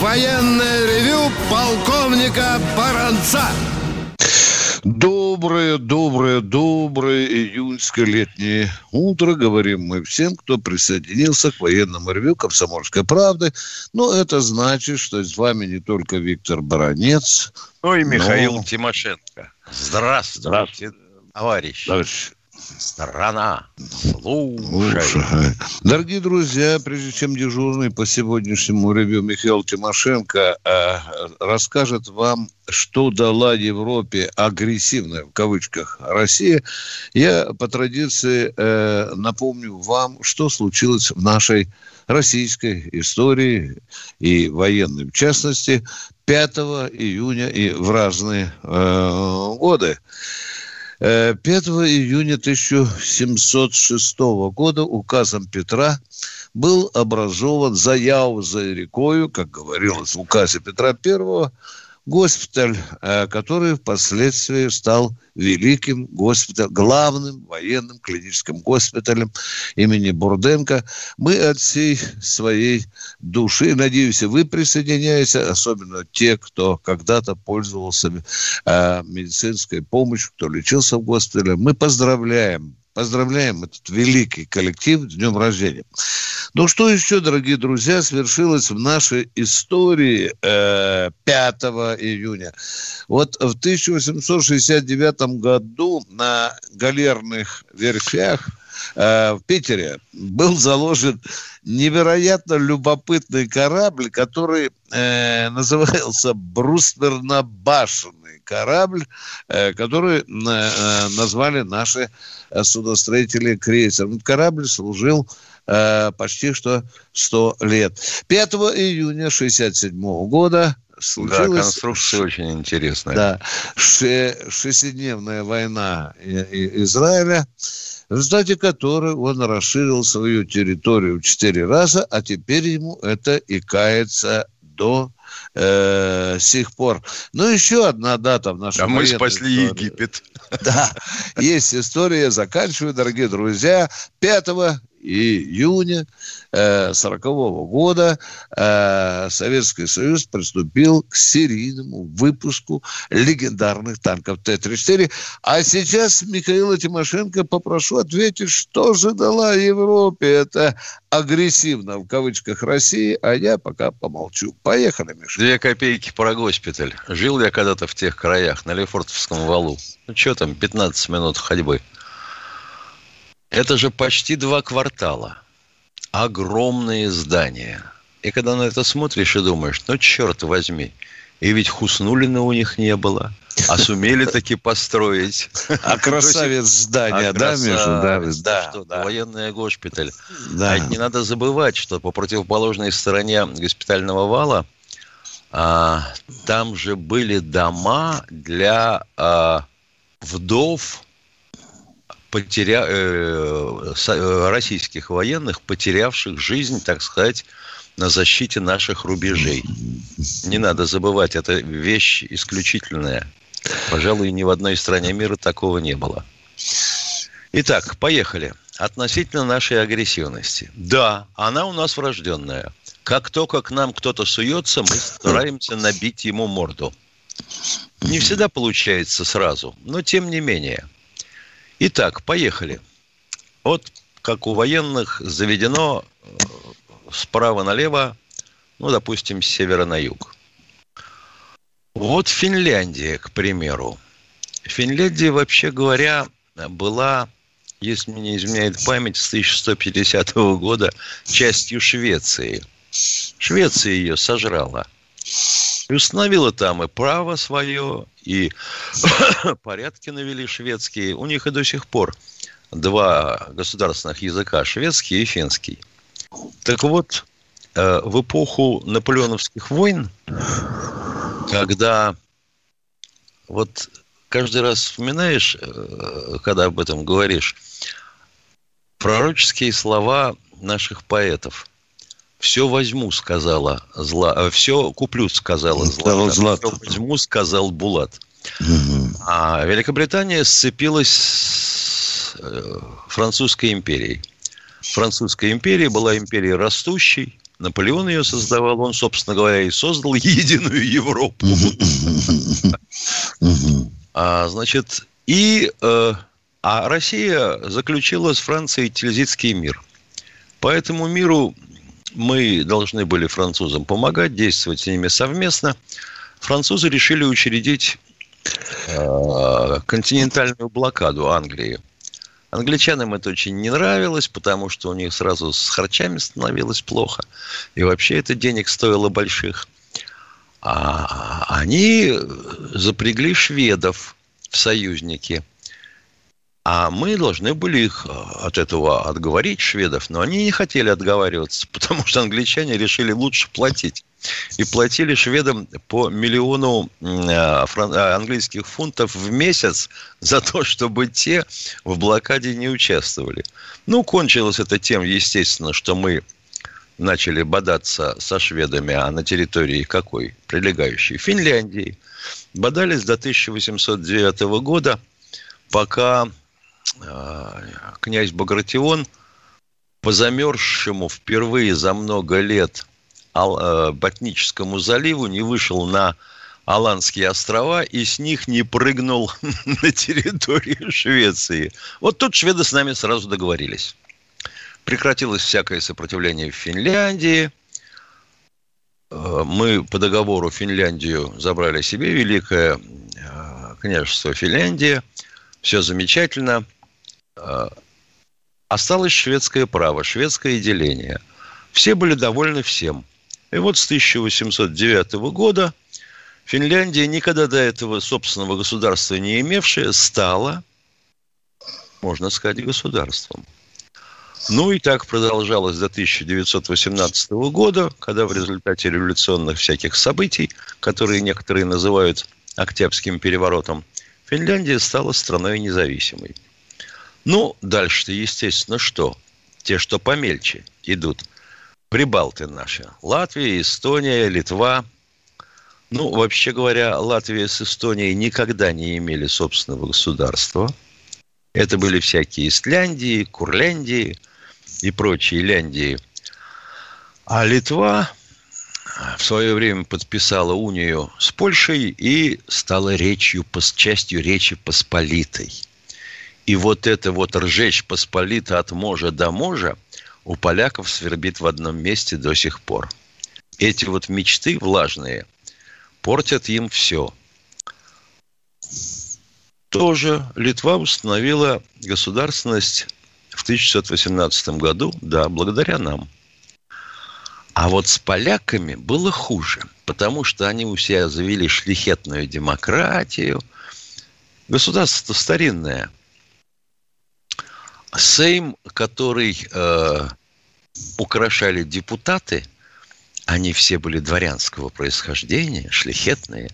военное ревю полковника Баранца. Доброе, доброе, доброе июльское летнее утро. Говорим мы всем, кто присоединился к военному ревю «Комсомольской правды». Но это значит, что с вами не только Виктор Баранец. Ну и Михаил но... Тимошенко. Здравствуйте, Здравствуйте. товарищ. Товарищ Страна, слушай. Дорогие друзья, прежде чем дежурный по сегодняшнему ревью Михаил Тимошенко э, расскажет вам, что дала Европе агрессивная, в кавычках, Россия, я по традиции э, напомню вам, что случилось в нашей российской истории и военной, в частности, 5 июня и в разные э, годы. 5 июня 1706 года указом Петра был образован за рекою, как говорилось в указе Петра I, госпиталь, э, который впоследствии стал великим госпиталем, главным военным клиническим госпиталем имени Бурденко. Мы от всей своей души, надеюсь, вы присоединяетесь, особенно те, кто когда-то пользовался э, медицинской помощью, кто лечился в госпитале. Мы поздравляем Поздравляем этот великий коллектив с днем рождения. Ну, что еще, дорогие друзья, свершилось в нашей истории э, 5 июня? Вот в 1869 году на галерных верфях э, в Питере был заложен невероятно любопытный корабль, который э, назывался «Брустверно-башенный» корабль, э, который э, э назвали наши судостроители крейсер. Этот корабль служил почти что 100 лет. 5 июня 1967 года случилась... Да, конструкция очень интересная. Да, шестидневная война Израиля, в результате которой он расширил свою территорию в четыре раза, а теперь ему это и кается до э, сих пор. Ну, еще одна дата в нашей А мы спасли истории. Египет. Да, есть история, заканчиваю, дорогие друзья. 5 июня 1940 -го года э, Советский Союз приступил к серийному выпуску легендарных танков Т-34. А сейчас Михаила Тимошенко попрошу ответить, что же дала Европе это агрессивно, в кавычках, России, а я пока помолчу. Поехали, Миша. Две копейки про госпиталь. Жил я когда-то в тех краях, на Лефортовском валу. Ну, что там, 15 минут ходьбы. Это же почти два квартала. Огромные здания. И когда на это смотришь и думаешь, ну, черт возьми, и ведь Хуснулина у них не было. А сумели таки построить. А красавец здания, да, Миша? Да, да, что, да. Военный госпиталь. Да. А не надо забывать, что по противоположной стороне госпитального вала а, там же были дома для а, вдов потеря... Э, э, российских военных, потерявших жизнь, так сказать, на защите наших рубежей. Не надо забывать, это вещь исключительная. Пожалуй, ни в одной стране мира такого не было. Итак, поехали. Относительно нашей агрессивности. Да, она у нас врожденная. Как только к нам кто-то суется, мы стараемся набить ему морду. Не всегда получается сразу, но тем не менее – Итак, поехали. Вот как у военных заведено э, справа налево, ну, допустим, с севера на юг. Вот Финляндия, к примеру. Финляндия, вообще говоря, была, если мне не изменяет память, с 1150 года частью Швеции. Швеция ее сожрала. И установила там и право свое, и порядки навели шведские. У них и до сих пор два государственных языка, шведский и финский. Так вот, э, в эпоху наполеоновских войн, когда вот каждый раз вспоминаешь, э, когда об этом говоришь, пророческие слова наших поэтов. Все возьму, сказала зла, э, все куплю, сказала зла. Все возьму, сказал Булат. Угу. А Великобритания сцепилась с э, французской империей. Французская империя была империей растущей, Наполеон ее создавал, он, собственно говоря, и создал единую Европу. А, значит, и э, а Россия заключила с Францией Тильзитский мир. По этому миру мы должны были французам помогать, действовать с ними совместно. Французы решили учредить э, континентальную блокаду Англии. Англичанам это очень не нравилось, потому что у них сразу с харчами становилось плохо. И вообще это денег стоило больших. А они запрягли шведов в союзники. А мы должны были их от этого отговорить, шведов. Но они не хотели отговариваться, потому что англичане решили лучше платить и платили шведам по миллиону а, а, английских фунтов в месяц за то, чтобы те в блокаде не участвовали. Ну, кончилось это тем, естественно, что мы начали бодаться со шведами, а на территории какой? Прилегающей Финляндии. Бодались до 1809 года, пока э, князь Багратион по замерзшему впервые за много лет э, Ботническому заливу, не вышел на Аландские острова и с них не прыгнул на территорию Швеции. Вот тут шведы с нами сразу договорились. Прекратилось всякое сопротивление в Финляндии. Э, мы по договору Финляндию забрали себе, Великое э, княжество Финляндия. Все замечательно. Э, осталось шведское право, шведское деление. Все были довольны всем – и вот с 1809 года Финляндия, никогда до этого собственного государства не имевшая, стала, можно сказать, государством. Ну и так продолжалось до 1918 года, когда в результате революционных всяких событий, которые некоторые называют Октябрьским переворотом, Финляндия стала страной независимой. Ну, дальше-то, естественно, что? Те, что помельче, идут – прибалты наши. Латвия, Эстония, Литва. Ну, вообще говоря, Латвия с Эстонией никогда не имели собственного государства. Это были всякие Исляндии, Курляндии и прочие Ляндии. А Литва в свое время подписала унию с Польшей и стала речью, частью Речи Посполитой. И вот это вот ржечь Посполита от можа до можа – у поляков свербит в одном месте до сих пор. Эти вот мечты влажные портят им все. Тоже Литва установила государственность в 1918 году, да, благодаря нам. А вот с поляками было хуже, потому что они у себя завели шлихетную демократию. Государство старинное – Сейм, который э, украшали депутаты, они все были дворянского происхождения, шляхетные,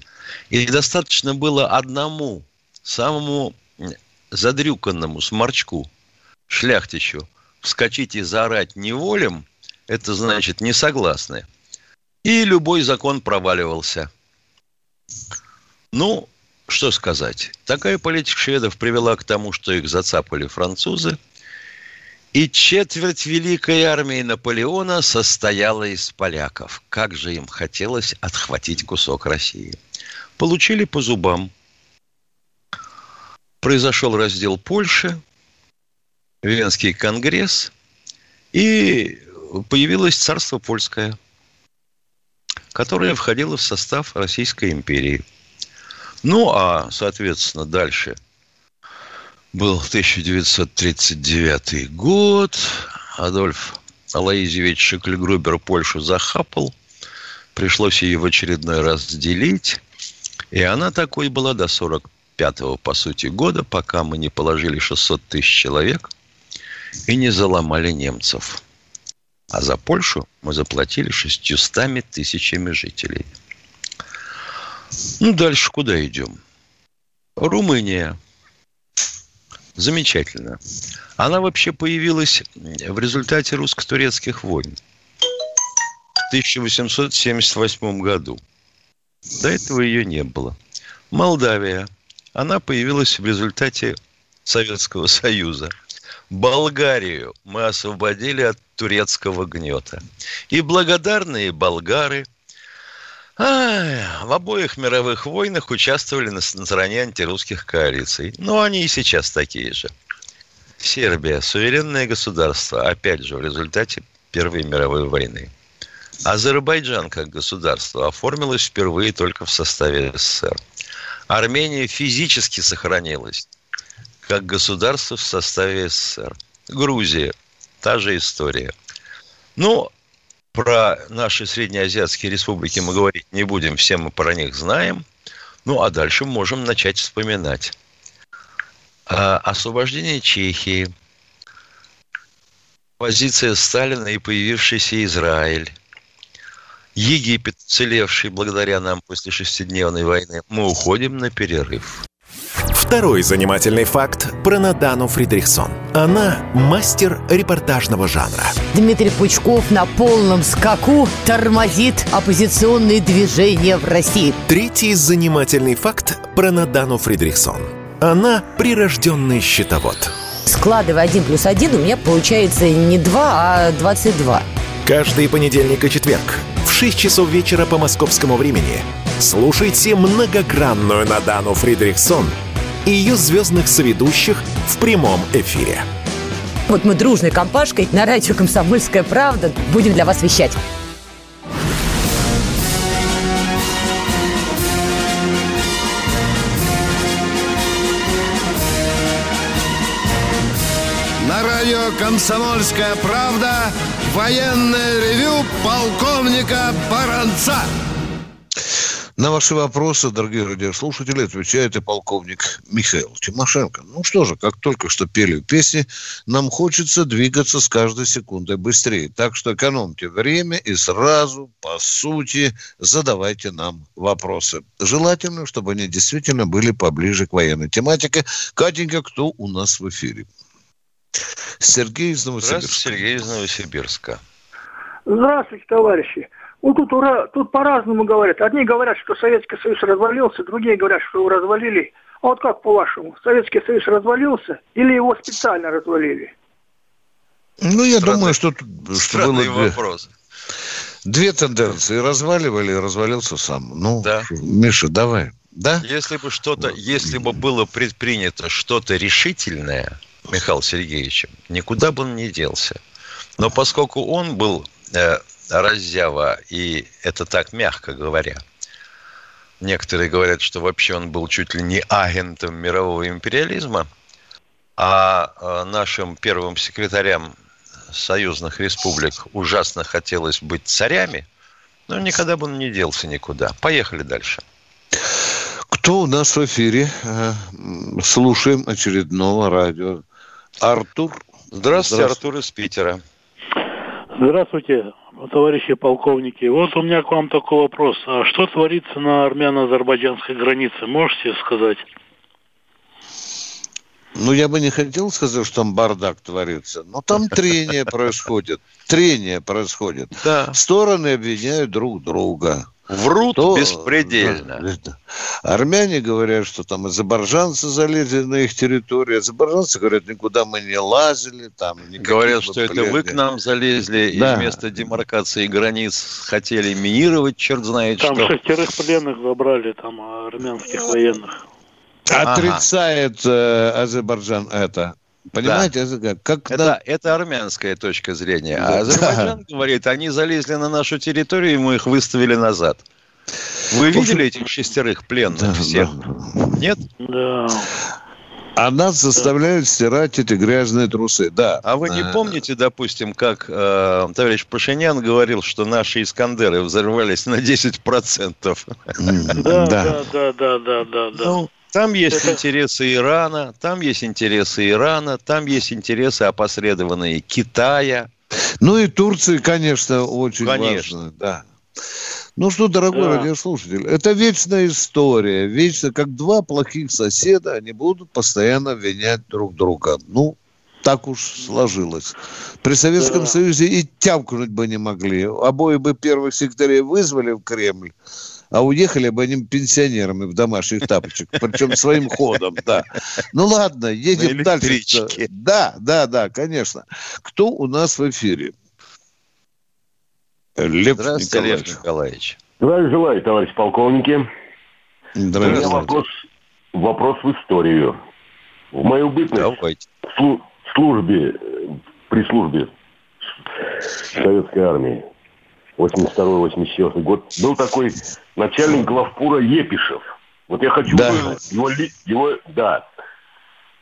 и достаточно было одному, самому задрюканному сморчку, шляхтичу, вскочить и заорать неволем, это значит не согласны. И любой закон проваливался. Ну, что сказать. Такая политика шведов привела к тому, что их зацапали французы – и четверть великой армии Наполеона состояла из поляков. Как же им хотелось отхватить кусок России. Получили по зубам. Произошел раздел Польши, Венский конгресс, и появилось царство польское, которое входило в состав Российской империи. Ну, а, соответственно, дальше – был 1939 год. Адольф Алаизевич Шекльгрубер Польшу захапал. Пришлось ее в очередной раз делить. И она такой была до 45-го, по сути, года, пока мы не положили 600 тысяч человек и не заломали немцев. А за Польшу мы заплатили 600 тысячами жителей. Ну, дальше куда идем? Румыния. Замечательно. Она вообще появилась в результате русско-турецких войн в 1878 году. До этого ее не было. Молдавия. Она появилась в результате Советского Союза. Болгарию мы освободили от турецкого гнета. И благодарные болгары в обоих мировых войнах участвовали на стороне антирусских коалиций. Но они и сейчас такие же. Сербия – суверенное государство, опять же, в результате Первой мировой войны. Азербайджан как государство оформилось впервые только в составе СССР. Армения физически сохранилась как государство в составе СССР. Грузия – та же история. Ну, про наши среднеазиатские республики мы говорить не будем, все мы про них знаем. Ну, а дальше можем начать вспоминать. А, освобождение Чехии, позиция Сталина и появившийся Израиль, Египет, целевший благодаря нам после шестидневной войны, мы уходим на перерыв. Второй занимательный факт про Надану Фридрихсон. Она мастер репортажного жанра. Дмитрий Пучков на полном скаку тормозит оппозиционные движения в России. Третий занимательный факт про Надану Фридрихсон. Она прирожденный счетовод. Складывая один плюс один, у меня получается не 2, а 22. Каждый понедельник и четверг в 6 часов вечера по московскому времени слушайте многогранную Надану Фридрихсон – и ее звездных соведущих в прямом эфире. Вот мы дружной компашкой на радио «Комсомольская правда» будем для вас вещать. На радио «Комсомольская правда» военное ревю полковника Баранца. На ваши вопросы, дорогие радиослушатели, отвечает и полковник Михаил Тимошенко. Ну что же, как только что пели песни, нам хочется двигаться с каждой секундой быстрее. Так что экономьте время и сразу, по сути, задавайте нам вопросы. Желательно, чтобы они действительно были поближе к военной тематике. Катенька, кто у нас в эфире? Сергей из Новосибирска. Здравствуйте, Сергей из Новосибирска. Здравствуйте, товарищи. Ну, тут, ура, тут по-разному говорят. Одни говорят, что Советский Союз развалился, другие говорят, что его развалили. А вот как по-вашему, Советский Союз развалился или его специально развалили? Ну, я странный, думаю, что, что было две, вопрос. две тенденции. Разваливали, развалился сам. Ну, да. Миша, давай. Да? Если бы что-то, если бы было предпринято что-то решительное, Михаил Сергеевич, никуда бы он не делся. Но поскольку он был раззява, и это так мягко говоря. Некоторые говорят, что вообще он был чуть ли не агентом мирового империализма, а, а нашим первым секретарям союзных республик ужасно хотелось быть царями, но никогда бы он не делся никуда. Поехали дальше. Кто у нас в эфире? Э, слушаем очередного радио. Артур. Здравствуйте, Здравствуйте. Артур из Питера. Здравствуйте, товарищи полковники. Вот у меня к вам такой вопрос. А что творится на армяно-азербайджанской границе? Можете сказать? Ну, я бы не хотел сказать, что там бардак творится, но там трение происходит. Трение происходит. Да. Стороны обвиняют друг друга. Врут то, беспредельно. Да, армяне говорят, что там азербайджанцы залезли на их территорию. Азербайджанцы говорят, никуда мы не лазили. Там, говорят, что это вы к нам залезли да. и вместо демаркации границ хотели минировать, черт знает там что. Там шестерых пленных забрали, там армянских военных. Отрицает ага. э, Азербайджан это. Понимаете, да. как это, да. это армянская точка зрения. А Азербайджан да. говорит, они залезли на нашу территорию, и мы их выставили назад. Вы видели этих шестерых пленных да, всех? Да. Нет? Да. А нас заставляют стирать эти грязные трусы, да. А вы не помните, допустим, как э, товарищ Пашинян говорил, что наши Искандеры взорвались на 10%? Да, да, да, да, да, да. Там есть интересы Ирана, там есть интересы Ирана, там есть интересы опосредованные Китая. Ну и Турции, конечно, очень конечно. важно, да. Ну что, дорогой да. радиослушатель, это вечная история. Вечно, как два плохих соседа, они будут постоянно винять друг друга. Ну, так уж сложилось. При Советском да. Союзе и тямкнуть бы не могли. Обои бы первых секретарей вызвали в Кремль, а уехали бы они пенсионерами в домашних тапочках, причем своим ходом, да. Ну ладно, едем дальше. Да, да, да, конечно. Кто у нас в эфире? Лев Здравствуйте, Николаевич. Лев Николаевич. Здравия желаю, товарищ полковники. Здравствуйте. У меня вопрос, вопрос в историю. В мою бытность Давайте. в службе, при службе советской армии 82-84 год был такой начальник главпура Епишев. Вот я хочу да. его, его, да,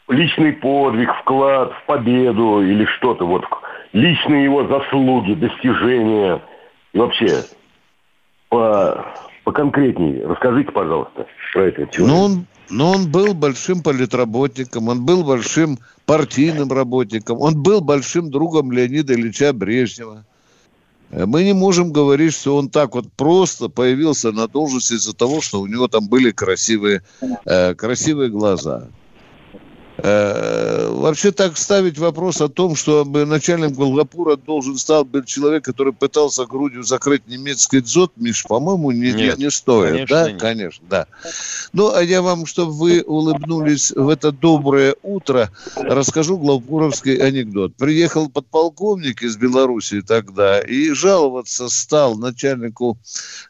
личный подвиг, вклад в победу или что-то, вот личные его заслуги, достижения – и вообще, по, поконкретнее, расскажите, пожалуйста, про это. Человека. Ну, он, ну, он был большим политработником, он был большим партийным работником, он был большим другом Леонида Ильича Брежнева. Э, мы не можем говорить, что он так вот просто появился на должности из-за того, что у него там были красивые, э, красивые глаза. Э, вообще так ставить вопрос о том, что начальником Голгопура должен стал быть человек, который пытался грудью закрыть немецкий дзот, Миш, по-моему, не, нет, не, не стоит. Конечно, да, нет. конечно, да. Ну, а я вам, чтобы вы улыбнулись в это доброе утро, расскажу главпуровский анекдот. Приехал подполковник из Беларуси тогда и жаловаться стал начальнику,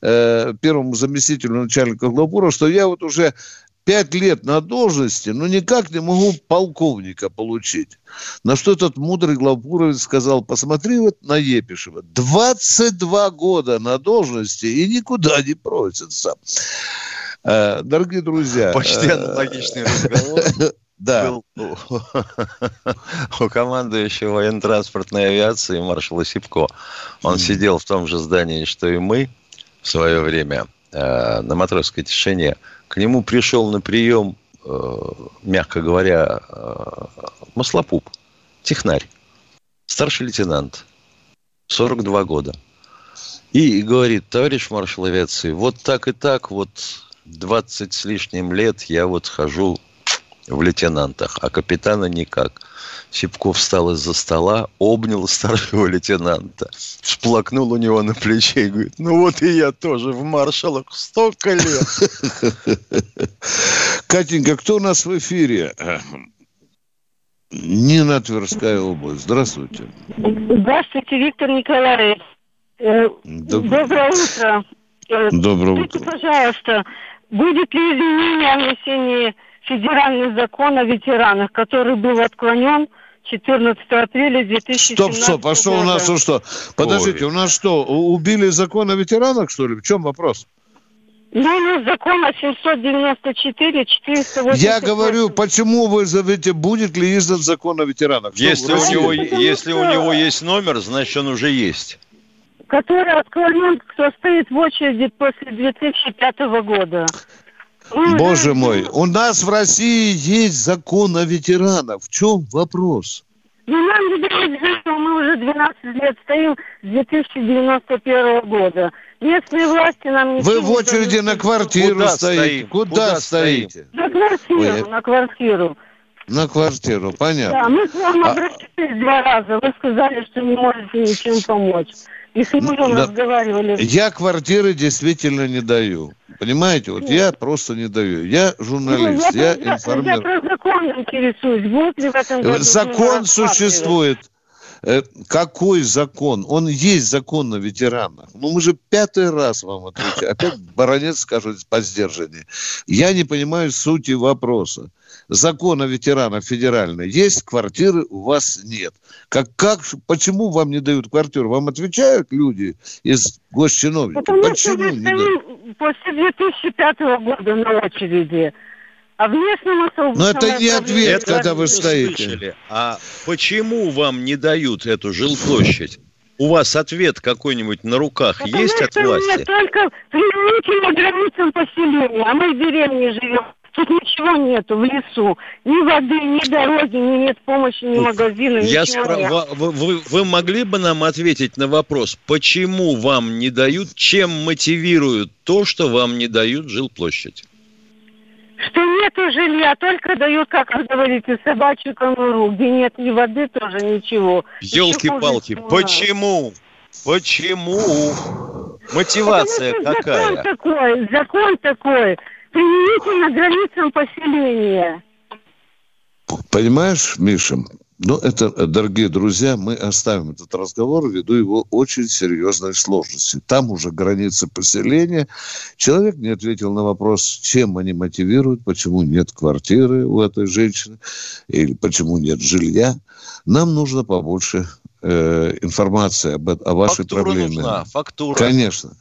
э, первому заместителю начальника Главпура, что я вот уже пять лет на должности, но никак не могу полковника получить. На что этот мудрый главпуровец сказал, посмотри вот на Епишева. 22 года на должности и никуда не просится. Э, дорогие друзья. Почти э, аналогичный разговор. Да. Был у командующего военно-транспортной авиации маршала Сипко. Он сидел в том же здании, что и мы в свое время э, на матросской тишине к нему пришел на прием, э, мягко говоря, э, маслопуп, технарь, старший лейтенант, 42 года. И говорит, товарищ маршал авиации, вот так и так, вот 20 с лишним лет я вот хожу в лейтенантах, а капитана никак. Сипков встал из-за стола, обнял старшего лейтенанта, всплакнул у него на плече и говорит, ну вот и я тоже в маршалах столько лет. Катенька, кто у нас в эфире? Нина Тверская область. Здравствуйте. Здравствуйте, Виктор Николаевич. Э, Доброе, Доброе утро. Э, Доброе Скажите, утро. пожалуйста, будет ли изменение о внесении федеральный закон о ветеранах, который был отклонен 14 апреля 2017 Стоп, стоп, а что года. у нас, ну что? Подождите, Ой. у нас что, убили закон о ветеранах, что ли? В чем вопрос? Ну, ну, закон 794, 480. Я говорю, почему вы зовете, будет ли издан закон о ветеранах? Если, у него, если у него есть номер, значит, он уже есть. Который отклонен, кто стоит в очереди после 2005 года. Боже мой, у нас в России есть закон о ветеранах. В чем вопрос? Ну, нам не дают мы уже 12 лет стоим с 2091 года. Местные власти нам не Вы в очереди на квартиру Куда стоите. Куда, Куда стоите? На квартиру, Ой. на квартиру. На квартиру, понятно. Да, мы к вам а... обратились два раза. Вы сказали, что не можете ничем помочь. И с мужем да. разговаривали. Я квартиры действительно не даю. Понимаете, вот Нет. я просто не даю. Я журналист, ну, я, я информирую. Я про закон интересуюсь. Будет ли в этом году Закон существует. Э, какой закон? Он есть закон на ветеранах. Ну, мы же пятый раз вам отвечаем. Опять баронец скажет по сдержанию. Я не понимаю сути вопроса. Закон о ветеранах федеральный есть, квартиры у вас нет. Как, как, почему вам не дают квартиру? Вам отвечают люди из госчиновников? Потому почему что не дают? после 2005 года на очереди. А в местном Но это не ответ, это когда вы стоите. Слышали. А почему вам не дают эту жилплощадь? У вас ответ какой-нибудь на руках Потому есть от власти? Потому только применительно границам поселения, а мы в деревне живем. Тут ничего нету в лесу. Ни воды, ни дороги, ни нет помощи, ни магазина, Я спра... вы, вы, вы могли бы нам ответить на вопрос, почему вам не дают, чем мотивируют то, что вам не дают жилплощадь? Что нету жилья, только дают, как вы говорите, собачью конуру, где нет ни воды, тоже ничего. Елки-палки, почему? Почему? Мотивация Потому какая? Закон такой, закон такой, применительно границам поселения. Понимаешь, Миша, ну, это, дорогие друзья, мы оставим этот разговор ввиду его очень серьезной сложности. Там уже границы поселения. Человек не ответил на вопрос, чем они мотивируют, почему нет квартиры у этой женщины, или почему нет жилья. Нам нужно побольше э, информации об, о вашей фактура проблеме. нужна, фактура. Конечно.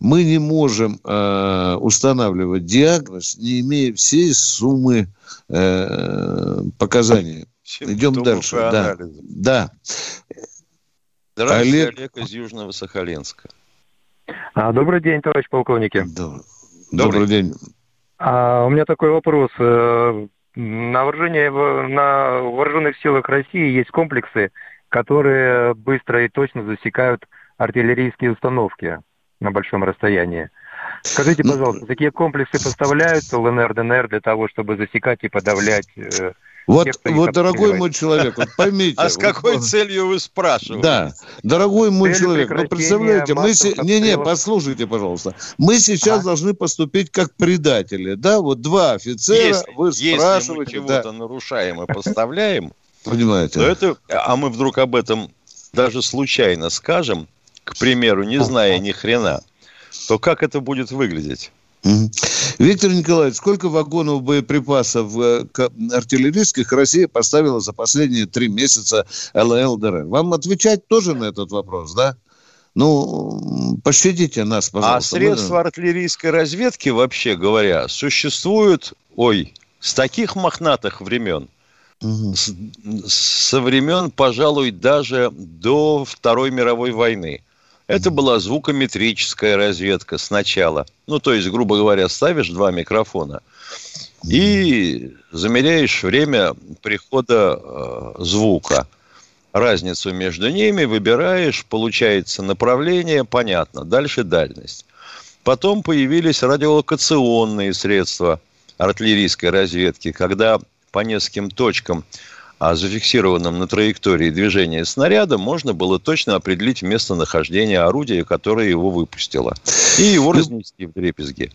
Мы не можем э, устанавливать диагноз, не имея всей суммы э, показаний. Идем дальше. Да. да. Здравствуйте, Олег... Олег... Из Южного Сахалинска. А, добрый день, товарищ полковники. Добрый, добрый день. А, у меня такой вопрос. Э, на, вооружении, на вооруженных силах России есть комплексы, которые быстро и точно засекают артиллерийские установки на большом расстоянии. Скажите, Ну, пожалуйста, такие комплексы поставляются ЛНР, ДНР для того, чтобы засекать и подавлять э, Вот, тех, вот дорогой мой человек, вот поймите. А с какой целью вы спрашиваете? Да, дорогой мой человек, ну прекращения представляете, мы... Не-не, послушайте, пожалуйста. Мы сейчас должны поступить как предатели, да? Вот два офицера, вы если мы спрашиваете, чего-то нарушаем и поставляем, понимаете? то это, а мы вдруг об этом даже случайно скажем, к примеру, не зная ни хрена, то как это будет выглядеть? Виктор Николаевич, сколько вагонов боеприпасов э, артиллерийских Россия поставила за последние три месяца ЛЛДР? Вам отвечать тоже на этот вопрос, да? Ну, пощадите нас, А пожалуйста. Мы- средства артиллерийской разведки, вообще говоря, существуют, ой, с таких мохнатых времен, Мгм. с- со времен, пожалуй, даже до Второй мировой войны. Это была звукометрическая разведка сначала. Ну, то есть, грубо говоря, ставишь два микрофона и замеряешь время прихода э, звука. Разницу между ними выбираешь, получается направление, понятно, дальше дальность. Потом появились радиолокационные средства артиллерийской разведки, когда по нескольким точкам, а зафиксированным на траектории движения снаряда, можно было точно определить местонахождение орудия, которое его выпустило, и его разнести в дребезги.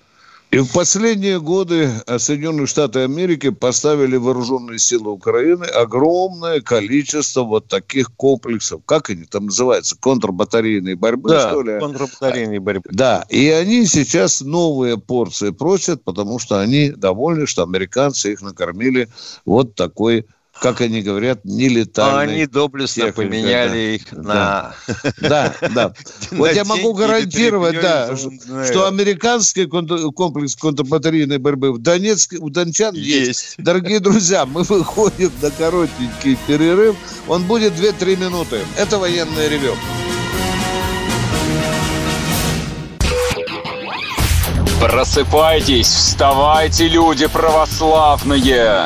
И в последние годы Соединенные Штаты Америки поставили вооруженные силы Украины огромное количество вот таких комплексов. Как они там называются? Контрбатарейной борьбы, Да, что ли? контрбатарейной борьбы. Да, и они сейчас новые порции просят, потому что они довольны, что американцы их накормили вот такой, как они говорят, А нелетальной они доблестно техникой, поменяли их на... Да, да. Вот я могу гарантировать, да, тряпье, что американский комплекс контрбатарейной борьбы в Донецке, у дончан есть. Есть. Дорогие друзья, мы выходим на коротенький перерыв. Он будет 2-3 минуты. Это военное ревю. Просыпайтесь, вставайте, люди православные!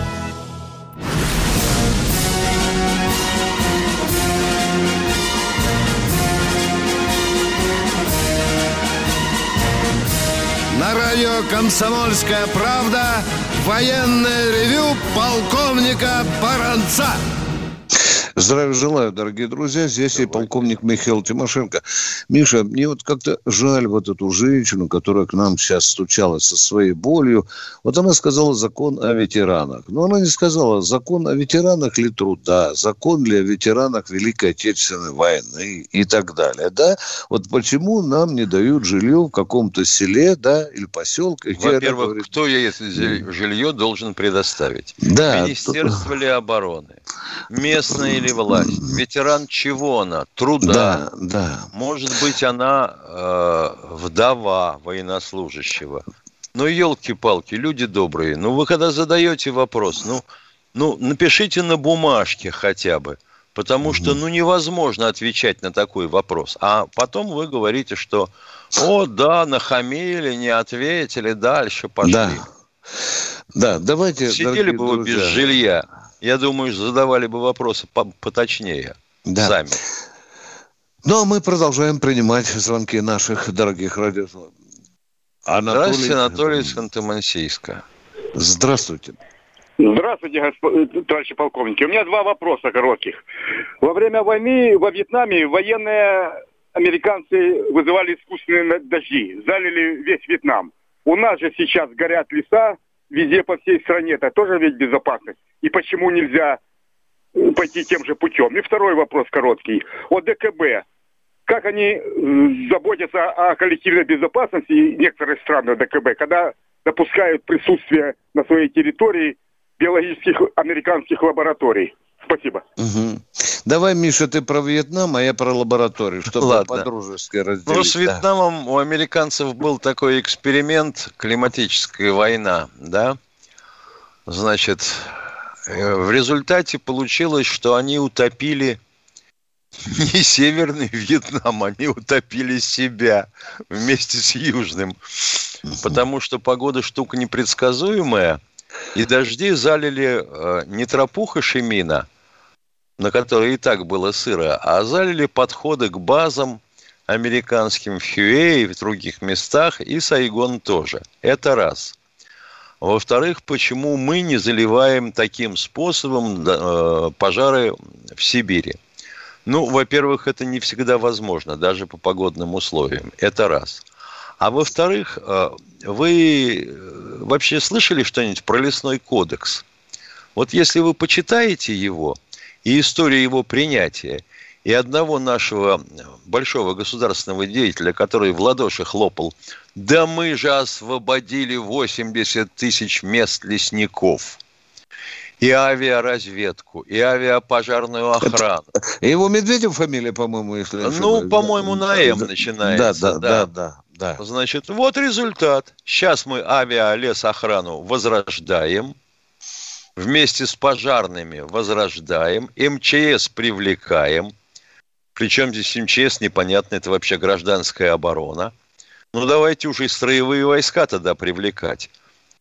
«Комсомольская правда» военное ревю полковника Баранца. Здравия желаю, дорогие друзья. Здесь Давай. и полковник Михаил Тимошенко. Миша, мне вот как-то жаль вот эту женщину, которая к нам сейчас стучалась со своей болью. Вот она сказала закон о ветеранах. Но она не сказала закон о ветеранах ли труда, закон ли о ветеранах Великой Отечественной войны и так далее. Да? Вот почему нам не дают жилье в каком-то селе, да, или поселке. Во-первых, говорит... кто это жилье должен предоставить? Да. Министерство ли обороны? Местная или власть? Ветеран чего она? Труда. Да, да. Может быть, она э, вдова военнослужащего. Ну, елки-палки, люди добрые. Ну, вы когда задаете вопрос, ну, ну, напишите на бумажке хотя бы. Потому что, ну, невозможно отвечать на такой вопрос. А потом вы говорите, что, о, да, нахамили, не ответили, дальше пошли. Да, да давайте... Сидели бы вы без жилья, я думаю, задавали бы вопросы поточнее да. сами. Ну, а мы продолжаем принимать звонки наших дорогих радиослушателей. Анатолий... Здравствуйте, Анатолий из Ханты-Мансийска. Здравствуйте. Здравствуйте, госп... товарищи полковники. У меня два вопроса коротких. Во время войны во Вьетнаме военные американцы вызывали искусственные дожди, залили весь Вьетнам. У нас же сейчас горят леса везде по всей стране. Это тоже ведь безопасность. И почему нельзя э, пойти тем же путем? И второй вопрос короткий. О ДКБ. Как они э, заботятся о коллективной безопасности некоторых стран ДКБ, когда допускают присутствие на своей территории биологических американских лабораторий. Спасибо. Угу. Давай, Миша, ты про Вьетнам, а я про лабораторию, чтобы Ладно. по-дружески разделить. Ну, с Вьетнамом да. у американцев был такой эксперимент, климатическая война, да? Значит, э, в результате получилось, что они утопили не Северный Вьетнам, они утопили себя вместе с Южным. Потому что погода штука непредсказуемая – и дожди залили э, не тропуха Шемина, на которой и так было сыро, а залили подходы к базам американским в Хьюэ и в других местах, и Сайгон тоже. Это раз. Во-вторых, почему мы не заливаем таким способом э, пожары в Сибири? Ну, во-первых, это не всегда возможно, даже по погодным условиям. Это раз. А во-вторых, э, вы э, вообще слышали что-нибудь про лесной кодекс? Вот если вы почитаете его и историю его принятия, и одного нашего большого государственного деятеля, который в ладоши хлопал, да мы же освободили 80 тысяч мест лесников – и авиаразведку, и авиапожарную охрану. Это, его Медведев фамилия, по-моему, если Ну, по-моему, на М начинается. Да, да, да, да. Да. Значит, вот результат. Сейчас мы авиалесохрану возрождаем, вместе с пожарными возрождаем, МЧС привлекаем. Причем здесь МЧС непонятно, это вообще гражданская оборона. Ну, давайте уже и строевые войска тогда привлекать.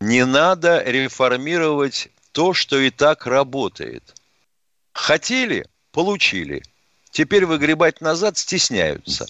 Не надо реформировать то, что и так работает. Хотели – получили. Теперь выгребать назад стесняются.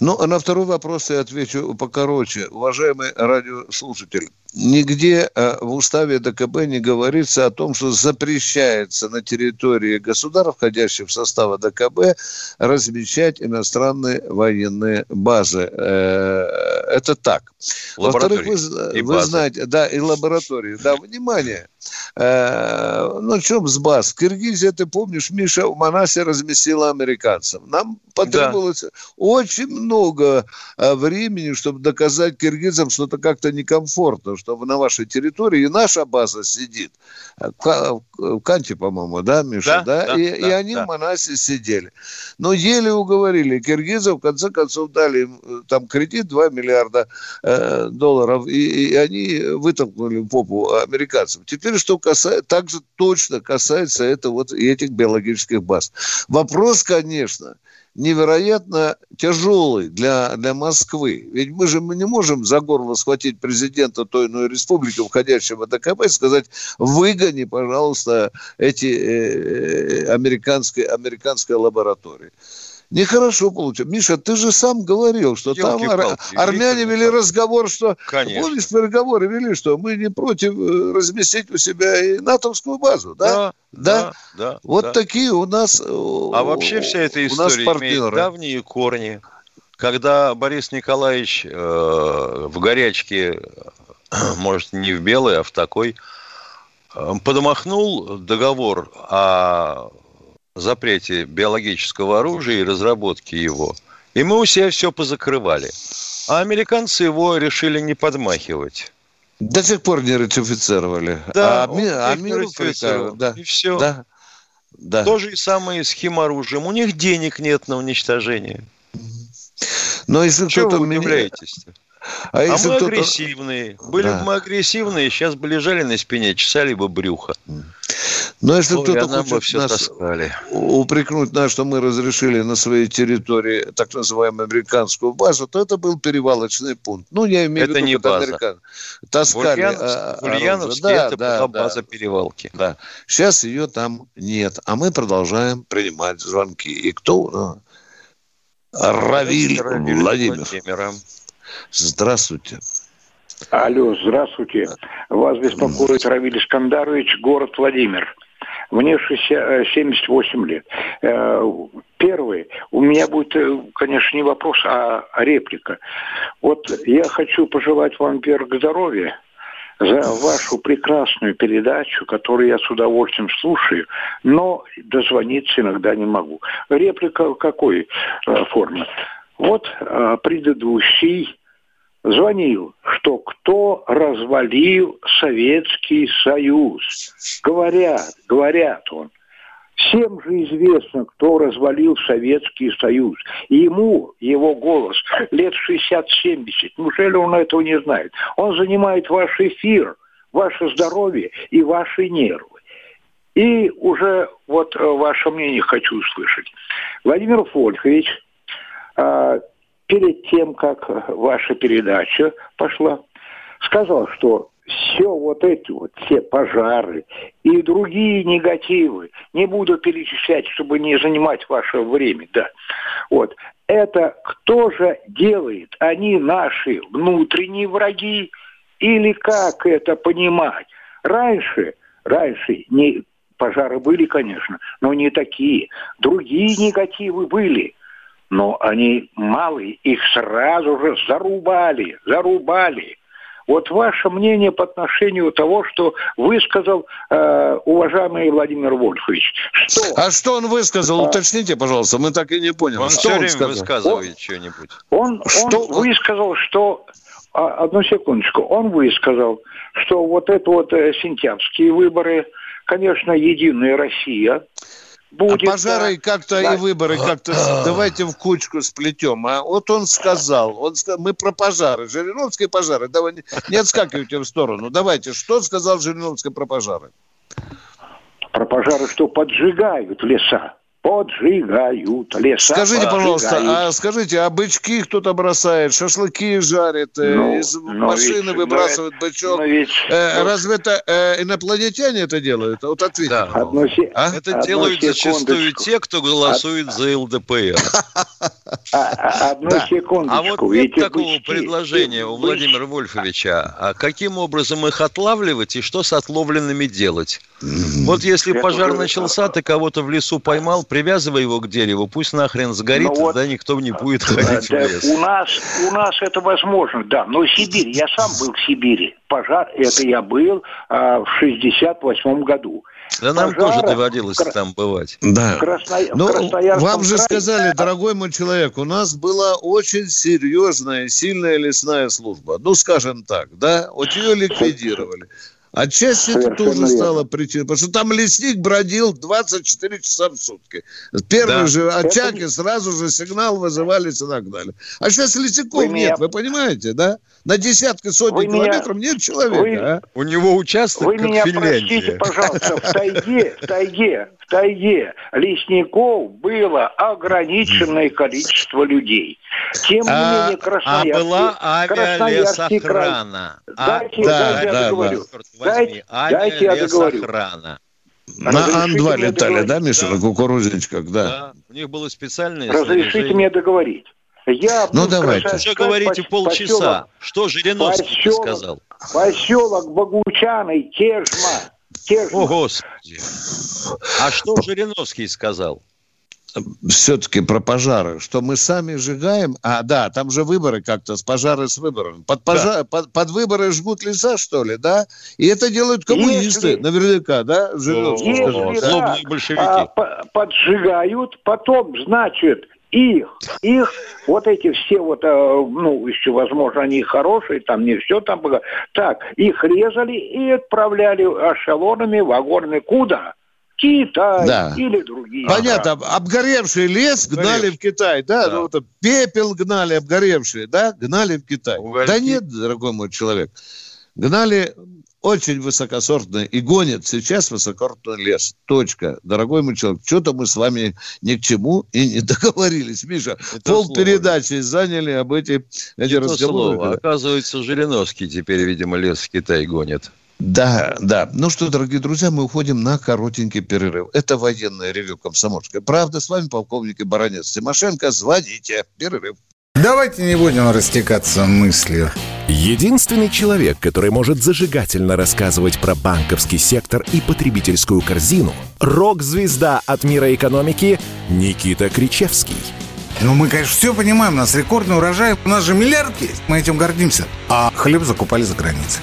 Ну, а на второй вопрос я отвечу покороче. Уважаемый радиослушатель, нигде э, в уставе ДКБ не говорится о том, что запрещается на территории государств, входящих в состав ДКБ, размещать иностранные военные базы. Э, это так. Во-вторых, вы, вы знаете, да, и лаборатории. Да, внимание. Э, ну, чем с баз? Киргизия, ты помнишь, Миша в Манасе разместила американцев. Нам потребовалось да. очень много времени, чтобы доказать киргизам, что это как-то некомфортно, что на вашей территории и наша база сидит. В Канте, по-моему, да, Миша? Да, да? да, и, да и они да. в Манасе сидели. Но еле уговорили киргизов, в конце концов дали им э, там кредит 2 миллиарда э, долларов, и, и они вытолкнули попу американцам. Теперь, что касается, также точно касается это вот этих биологических баз. Вопрос, конечно, невероятно тяжелый для, для Москвы. Ведь мы же мы не можем за горло схватить президента той иной республики, входящего в ДКБ, и сказать, выгони, пожалуйста, эти э, американские, американские лаборатории. Нехорошо получилось. Миша, ты же сам говорил, что там ар- армяне вели разговор, что... Конечно. Помнишь, переговоры вели, что мы не против э, разместить у себя и натовскую базу, да? Да, да. да вот да. такие у нас А вообще вся эта история имеет давние корни. Когда Борис Николаевич э, в горячке, может, не в белой, а в такой, э, подмахнул договор о запрете биологического оружия и разработке его. И мы у себя все позакрывали. А американцы его решили не подмахивать. До сих пор не ратифицировали. Да, а, ми, а мир да. И все. Да. Да. То же и самое с химоружием. У них денег нет на уничтожение. Но если Чего вы удивляетесь-то? А, а мы агрессивные. Были да. бы мы агрессивные, сейчас бы лежали на спине, чесали бы брюхо. Но если кто-то хочет все нас таскали. упрекнуть нас, что мы разрешили на своей территории так называемую американскую базу, то это был перевалочный пункт. Ну, я имею это в виду, не база. Американ... Таскали в Ульяновске да, это да, была да, база перевалки. Да. Сейчас ее там нет. А мы продолжаем принимать звонки. И кто? Равиль, Равиль Владимир. Владимира. Здравствуйте. Алло, здравствуйте. Вас беспокоит Равиль Искандарович, город Владимир. Мне 60, 78 э, лет. Э, первый, у меня будет, э, конечно, не вопрос, а реплика. Вот я хочу пожелать вам, во-первых, здоровья, за вашу прекрасную передачу, которую я с удовольствием слушаю, но дозвониться иногда не могу. Реплика какой форме? Вот предыдущий звонил, что кто развалил Советский Союз. Говорят, говорят он. Всем же известно, кто развалил Советский Союз. И ему, его голос, лет 60-70. Неужели он этого не знает? Он занимает ваш эфир, ваше здоровье и ваши нервы. И уже вот э, ваше мнение хочу услышать. Владимир Фольхович а, перед тем, как ваша передача пошла, сказал, что все вот эти вот, все пожары и другие негативы, не буду перечислять, чтобы не занимать ваше время, да, вот, это кто же делает? Они наши внутренние враги или как это понимать? Раньше, раньше не, пожары были, конечно, но не такие. Другие негативы были но они малые, их сразу же зарубали, зарубали. Вот ваше мнение по отношению того, что высказал э, уважаемый Владимир Вольфович. Что? А что он высказал? А... Уточните, пожалуйста, мы так и не поняли. Он что все он время сказал? высказывает что-нибудь. Он, что? он высказал, что... А, одну секундочку. Он высказал, что вот это вот э, сентябрьские выборы, конечно, Единая Россия, будет. А пожары да, как-то да. и выборы как-то давайте в кучку сплетем. А вот он сказал, он сказал, мы про пожары, Жириновские пожары, давай не, не отскакивайте в сторону. Давайте, что сказал Жириновский про пожары? Про пожары, что поджигают леса поджигают леса. Скажите, пожалуйста, а скажите, а бычки кто-то бросает, шашлыки жарят, э, ну, из машины ведь, выбрасывают но бычок. Но ведь, э, разве это э, инопланетяне это делают? Вот ответьте. Да. Одну, а? Это одну делают зачастую те, кто голосует за ЛДПР. А, а, одну секундочку. А вот нет такого предложения у Владимира Вольфовича. А каким образом их отлавливать и что с отловленными делать? Вот если пожар начался, ты кого-то в лесу поймал, привязывай его к дереву, пусть нахрен сгорит, ну, вот, тогда никто не будет ходить да, в лес. У нас, у нас это возможно, да. Но Сибирь, я сам был в Сибири. Пожар, это я был а, в 68 году. Да нам Пожара, тоже доводилось Кра... там бывать. Да. Красно... Ну, вам же крае... сказали, дорогой мой человек, у нас была очень серьезная, сильная лесная служба. Ну, скажем так, да? Вот ее ликвидировали. Отчасти это тоже стало причиной, потому что там лесник бродил 24 часа в сутки. Первый да. же очаг это... сразу же сигнал вызывались и так далее. А сейчас лесников вы нет, меня... вы понимаете, да? На десятки, сотни вы километров меня... нет человека. Вы... А? У него участок, Вы как меня Финляндия. простите, пожалуйста, в тайге, в тайге, в тайге лесников было ограниченное количество людей. Тем не а, менее, Красноярский... А была авиалесохрана. А, дайте, да, да. Да. Дайте, дайте я договорю. На Ан-2 летали, да, Миша, да. на кукурузничках, да. да. У них было специальное Разрешите мне договорить. Я ну, давайте. Вы говорите полчаса. Поселок, Что Жириновский поселок, сказал? Поселок Богучаны, Кежма. Кежма. О, Господи. А что Жириновский сказал? Все-таки про пожары, что мы сами сжигаем. А, да, там же выборы как-то, с пожары с выборами. Под, пожар, да. под, под выборы жгут леса, что ли, да? И это делают коммунисты, Если... наверняка, да? Жириновский Если сказал. большевики. А, поджигают, потом, значит, их, их, вот эти все вот, э, ну, еще, возможно, они хорошие, там не все там было. Так, их резали и отправляли эшелонами, вагонами куда? Китай да. или другие. Понятно, ага. обгоревший лес гнали в Китай, да, да. Ну, вот, пепел гнали обгоревший, да, гнали в Китай. Угольки. Да нет, дорогой мой человек, гнали очень высокосортный и гонят сейчас высокосортный лес. Точка. Дорогой мой человек, что-то мы с вами ни к чему и не договорились. Миша, Это пол слово. передачи заняли об эти, эти разговоры. Слово. Оказывается, Жириновский теперь, видимо, лес в Китай гонит. Да, да. Ну что, дорогие друзья, мы уходим на коротенький перерыв. Это военное ревю Комсомольская. Правда, с вами полковник и баронец Тимошенко. Звоните. Перерыв. Давайте не будем растекаться мыслью. Единственный человек, который может зажигательно рассказывать про банковский сектор и потребительскую корзину – рок-звезда от мира экономики Никита Кричевский. Ну, мы, конечно, все понимаем, у нас рекордный урожай, у нас же миллиард есть, мы этим гордимся. А хлеб закупали за границей.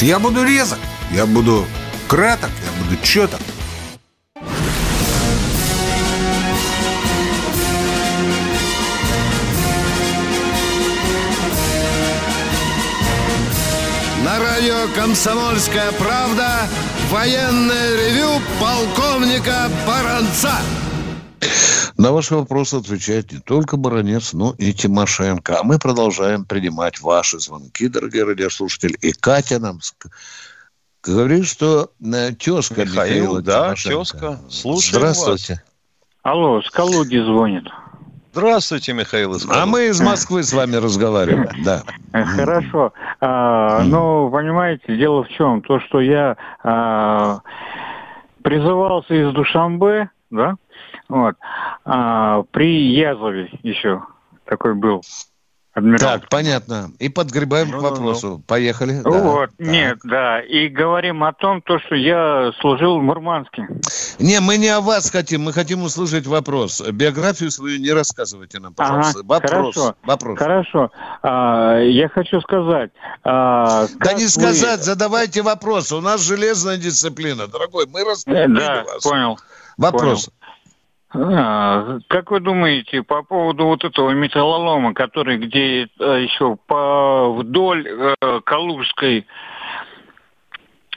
Я буду резок, я буду краток, я буду четок. На радио «Комсомольская правда» военное ревю полковника Баранца. На ваши вопросы отвечает не только Баранец, но и Тимошенко. А мы продолжаем принимать ваши звонки, дорогие радиослушатели. И Катя нам говорит, что э, тезка Михаил, Михаила да, Тимошенко. тезка. Слушаем Здравствуйте. Вас. Алло, с Калуги звонит. Здравствуйте, Михаил из А мы из Москвы с вами разговариваем, да. Э, хорошо. А, ну, понимаете, дело в чем? То, что я а, призывался из Душамбе, да, вот. А, при Язове еще такой был адмирал. Так, понятно. И подгребаем ну, к вопросу. Ну, ну. Поехали. Вот, да. нет, да. И говорим о том, то, что я служил в Мурманске. Не, мы не о вас хотим, мы хотим услышать вопрос. Биографию свою не рассказывайте нам, пожалуйста. Ага, вопрос. Хорошо. Вопрос. Хорошо. А, я хочу сказать. А, да не вы... сказать, задавайте вопрос. У нас железная дисциплина, дорогой. Мы рассказываем да, вас. Понял. Вопрос. Понял. А, как вы думаете по поводу вот этого металлолома, который где э, еще по вдоль э, Калужской,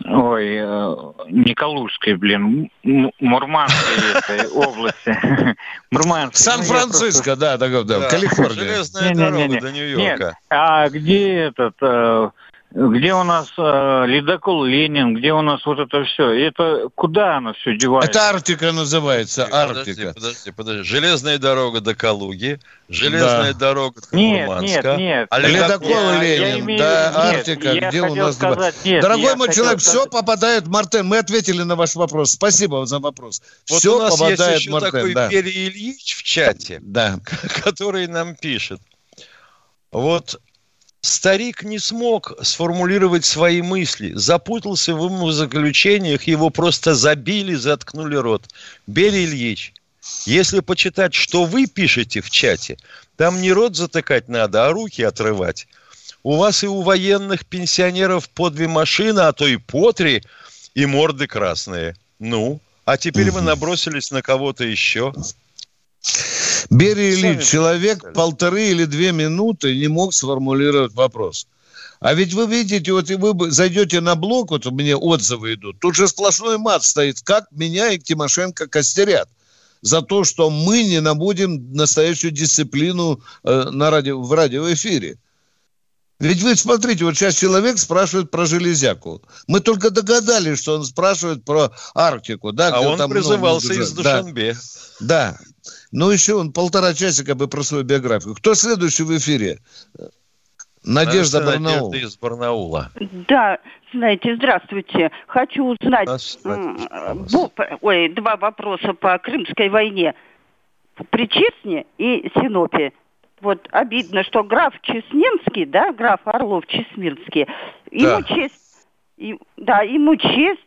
ой, э, не Калужской, блин, Мурманской этой области, Мурманской. Сан-Франциско, да, да, да, Калифорния. Железная дорога до Нью-Йорка. А где этот где у нас э, ледокол Ленин, где у нас вот это все. это куда оно все девается? Это Арктика называется, Арктика. Подожди, подожди, подожди. Железная дорога до Калуги, железная да. дорога до нет, Мурманска. Нет, нет, а ледокол я, Ленин, я имею... да, нет, Арктика, где у нас... Сказать, нет, Дорогой мой человек, сказать... все попадает в Мартен. Мы ответили на ваш вопрос. Спасибо вам за вопрос. Вот все у нас попадает есть еще Мартен. такой да. Ильич в чате, да. который нам пишет. Вот Старик не смог сформулировать свои мысли, запутался в заключениях, его просто забили, заткнули рот. Бери Ильич, если почитать, что вы пишете в чате, там не рот затыкать надо, а руки отрывать. У вас и у военных пенсионеров по две машины, а то и по три, и морды красные. Ну, а теперь вы набросились на кого-то еще. Берия Ильич, человек полторы или две минуты не мог сформулировать вопрос. А ведь вы видите, вот и вы зайдете на блог, вот у меня отзывы идут, тут же сплошной мат стоит, как меня и Тимошенко костерят. за то, что мы не набудем настоящую дисциплину э, на радио, в радиоэфире. Ведь вы смотрите, вот сейчас человек спрашивает про железяку. Мы только догадались, что он спрашивает про Арктику. Да, а он там призывался из Душанбе. Да. да. Ну, еще он полтора часика бы про свою биографию. Кто следующий в эфире? Надежда Барнаул. Надежда из Барнаула. Да, знаете, здравствуйте. Хочу узнать, Боб, ой, два вопроса по Крымской войне. При Честне и Синопе вот обидно, что граф Чесменский, да, граф Орлов Чесмирский, ему да. честь, и, да, ему честь,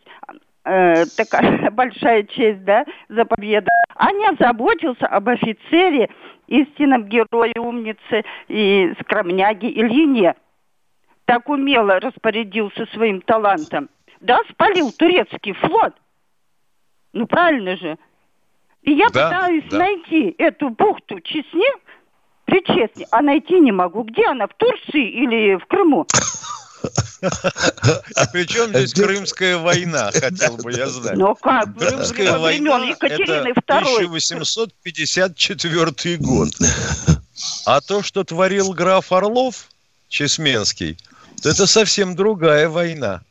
э, такая большая честь, да, за победу, а не заботился об офицере, истинном герое умницы и скромняги Ильине. Так умело распорядился своим талантом. Да, спалил турецкий флот. Ну, правильно же. И я да, пытаюсь да. найти эту бухту Чесне, Причестни, а найти не могу. Где она, в Турции или в Крыму? А при чем здесь Крымская война, хотел бы я знать. Ну как? Крымская война – это 1854 год. А то, что творил граф Орлов, Чесменский, это совсем другая война.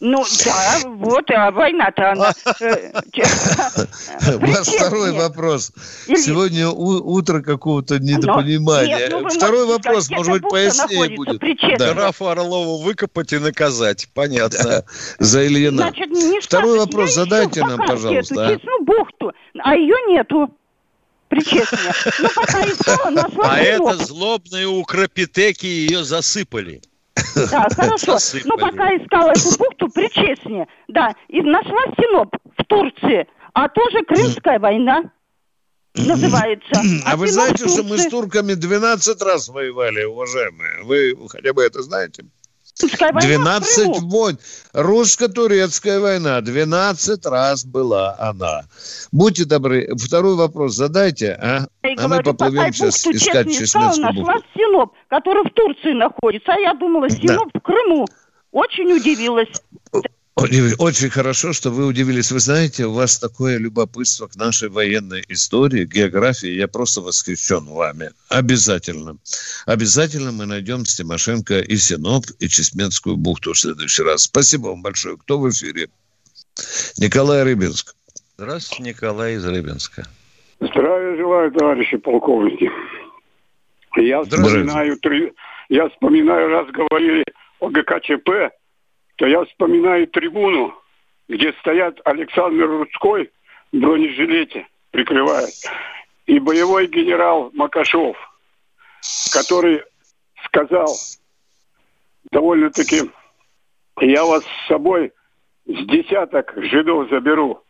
Ну да, вот, а война-то она... Э, У вас второй вопрос. Сегодня утро какого-то недопонимания. Ну, второй вопрос, может быть, пояснее будет. Графа Орлова выкопать и наказать. Понятно. За Ильина. Второй вопрос задайте нам, пожалуйста. Ну, бухту, а ее нету причестная. Ну, пока искала, нашла А это злобные укропитеки ее засыпали. Да, хорошо. Ну, пока искала эту бухту, причестнее. Да, и нашла Синоп в Турции, а тоже Крымская война называется. А, а вы знаете, что мы с турками 12 раз воевали, уважаемые? Вы хотя бы это знаете? 12 войн. Русско-турецкая война. 12 раз была она. Будьте добры, второй вопрос задайте, а? а говорю, мы поплывем сейчас искать Чеснецкую бухту. Нашла Синоп, который в Турции находится, а я думала, Синоп да. в Крыму. Очень удивилась. Очень хорошо, что вы удивились. Вы знаете, у вас такое любопытство к нашей военной истории, географии. Я просто восхищен вами. Обязательно. Обязательно мы найдем с Тимошенко и Синоп, и Чесменскую бухту в следующий раз. Спасибо вам большое. Кто в эфире? Николай Рыбинск. Здравствуйте, Николай из Рыбинска. Здравия желаю, товарищи полковники. Я вспоминаю, я вспоминаю, раз говорили о ГКЧП, то я вспоминаю трибуну, где стоят Александр Рудской в бронежилете, прикрывает, и боевой генерал Макашов, который сказал довольно-таки, я вас с собой с десяток жидов заберу.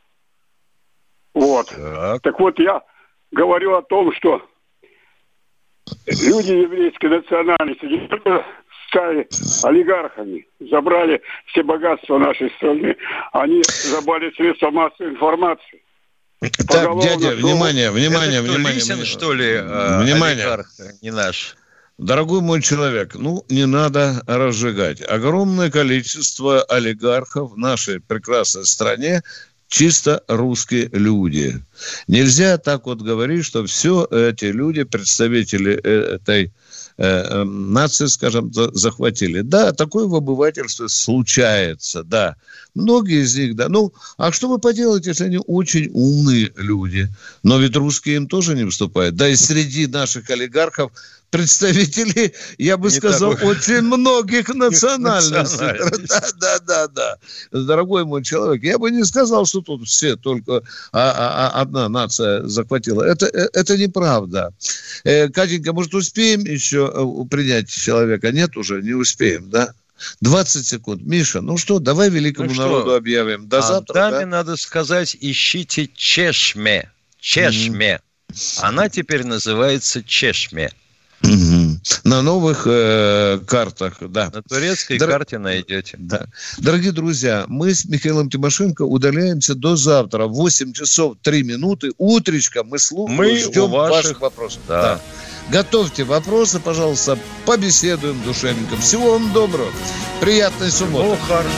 Вот. Так. так вот, я говорю о том, что люди еврейской национальности не только стали олигархами, забрали все богатства нашей страны. Они забрали средства массовой информации. Так, дядя, внимание, внимание, Это внимание. Лисин, что ли, э, внимание. олигарх, не наш? Дорогой мой человек, ну, не надо разжигать. Огромное количество олигархов в нашей прекрасной стране чисто русские люди. Нельзя так вот говорить, что все эти люди, представители этой нации, скажем, захватили. Да, такое в обывательстве случается, да. Многие из них, да. Ну, а что вы поделаете, если они очень умные люди? Но ведь русские им тоже не вступают. Да и среди наших олигархов представители, я бы не сказал, такой... очень многих национальностей. Да, да, да, да. Дорогой мой человек, я бы не сказал, что тут все только а, а, а одна нация захватила. Это, э, это неправда. Э, Катенька, может, успеем еще э, принять человека? Нет уже, не успеем, да? 20 секунд. Миша, ну что, давай великому ну народу что? объявим. До а завтра. Даме да? надо сказать, ищите Чешме. Чешме. Mm-hmm. Она теперь называется Чешме. Угу. На новых э, картах, да. На турецкой Дор... карте найдете. Да. Дорогие друзья, мы с Михаилом Тимошенко удаляемся до завтра. 8 часов 3 минуты. Утречка мы слушаем, мы ждем ваших, ваших вопросов. Да. да. Готовьте вопросы, пожалуйста, побеседуем душевником. Всего вам доброго. Приятной субботы. Хорошо.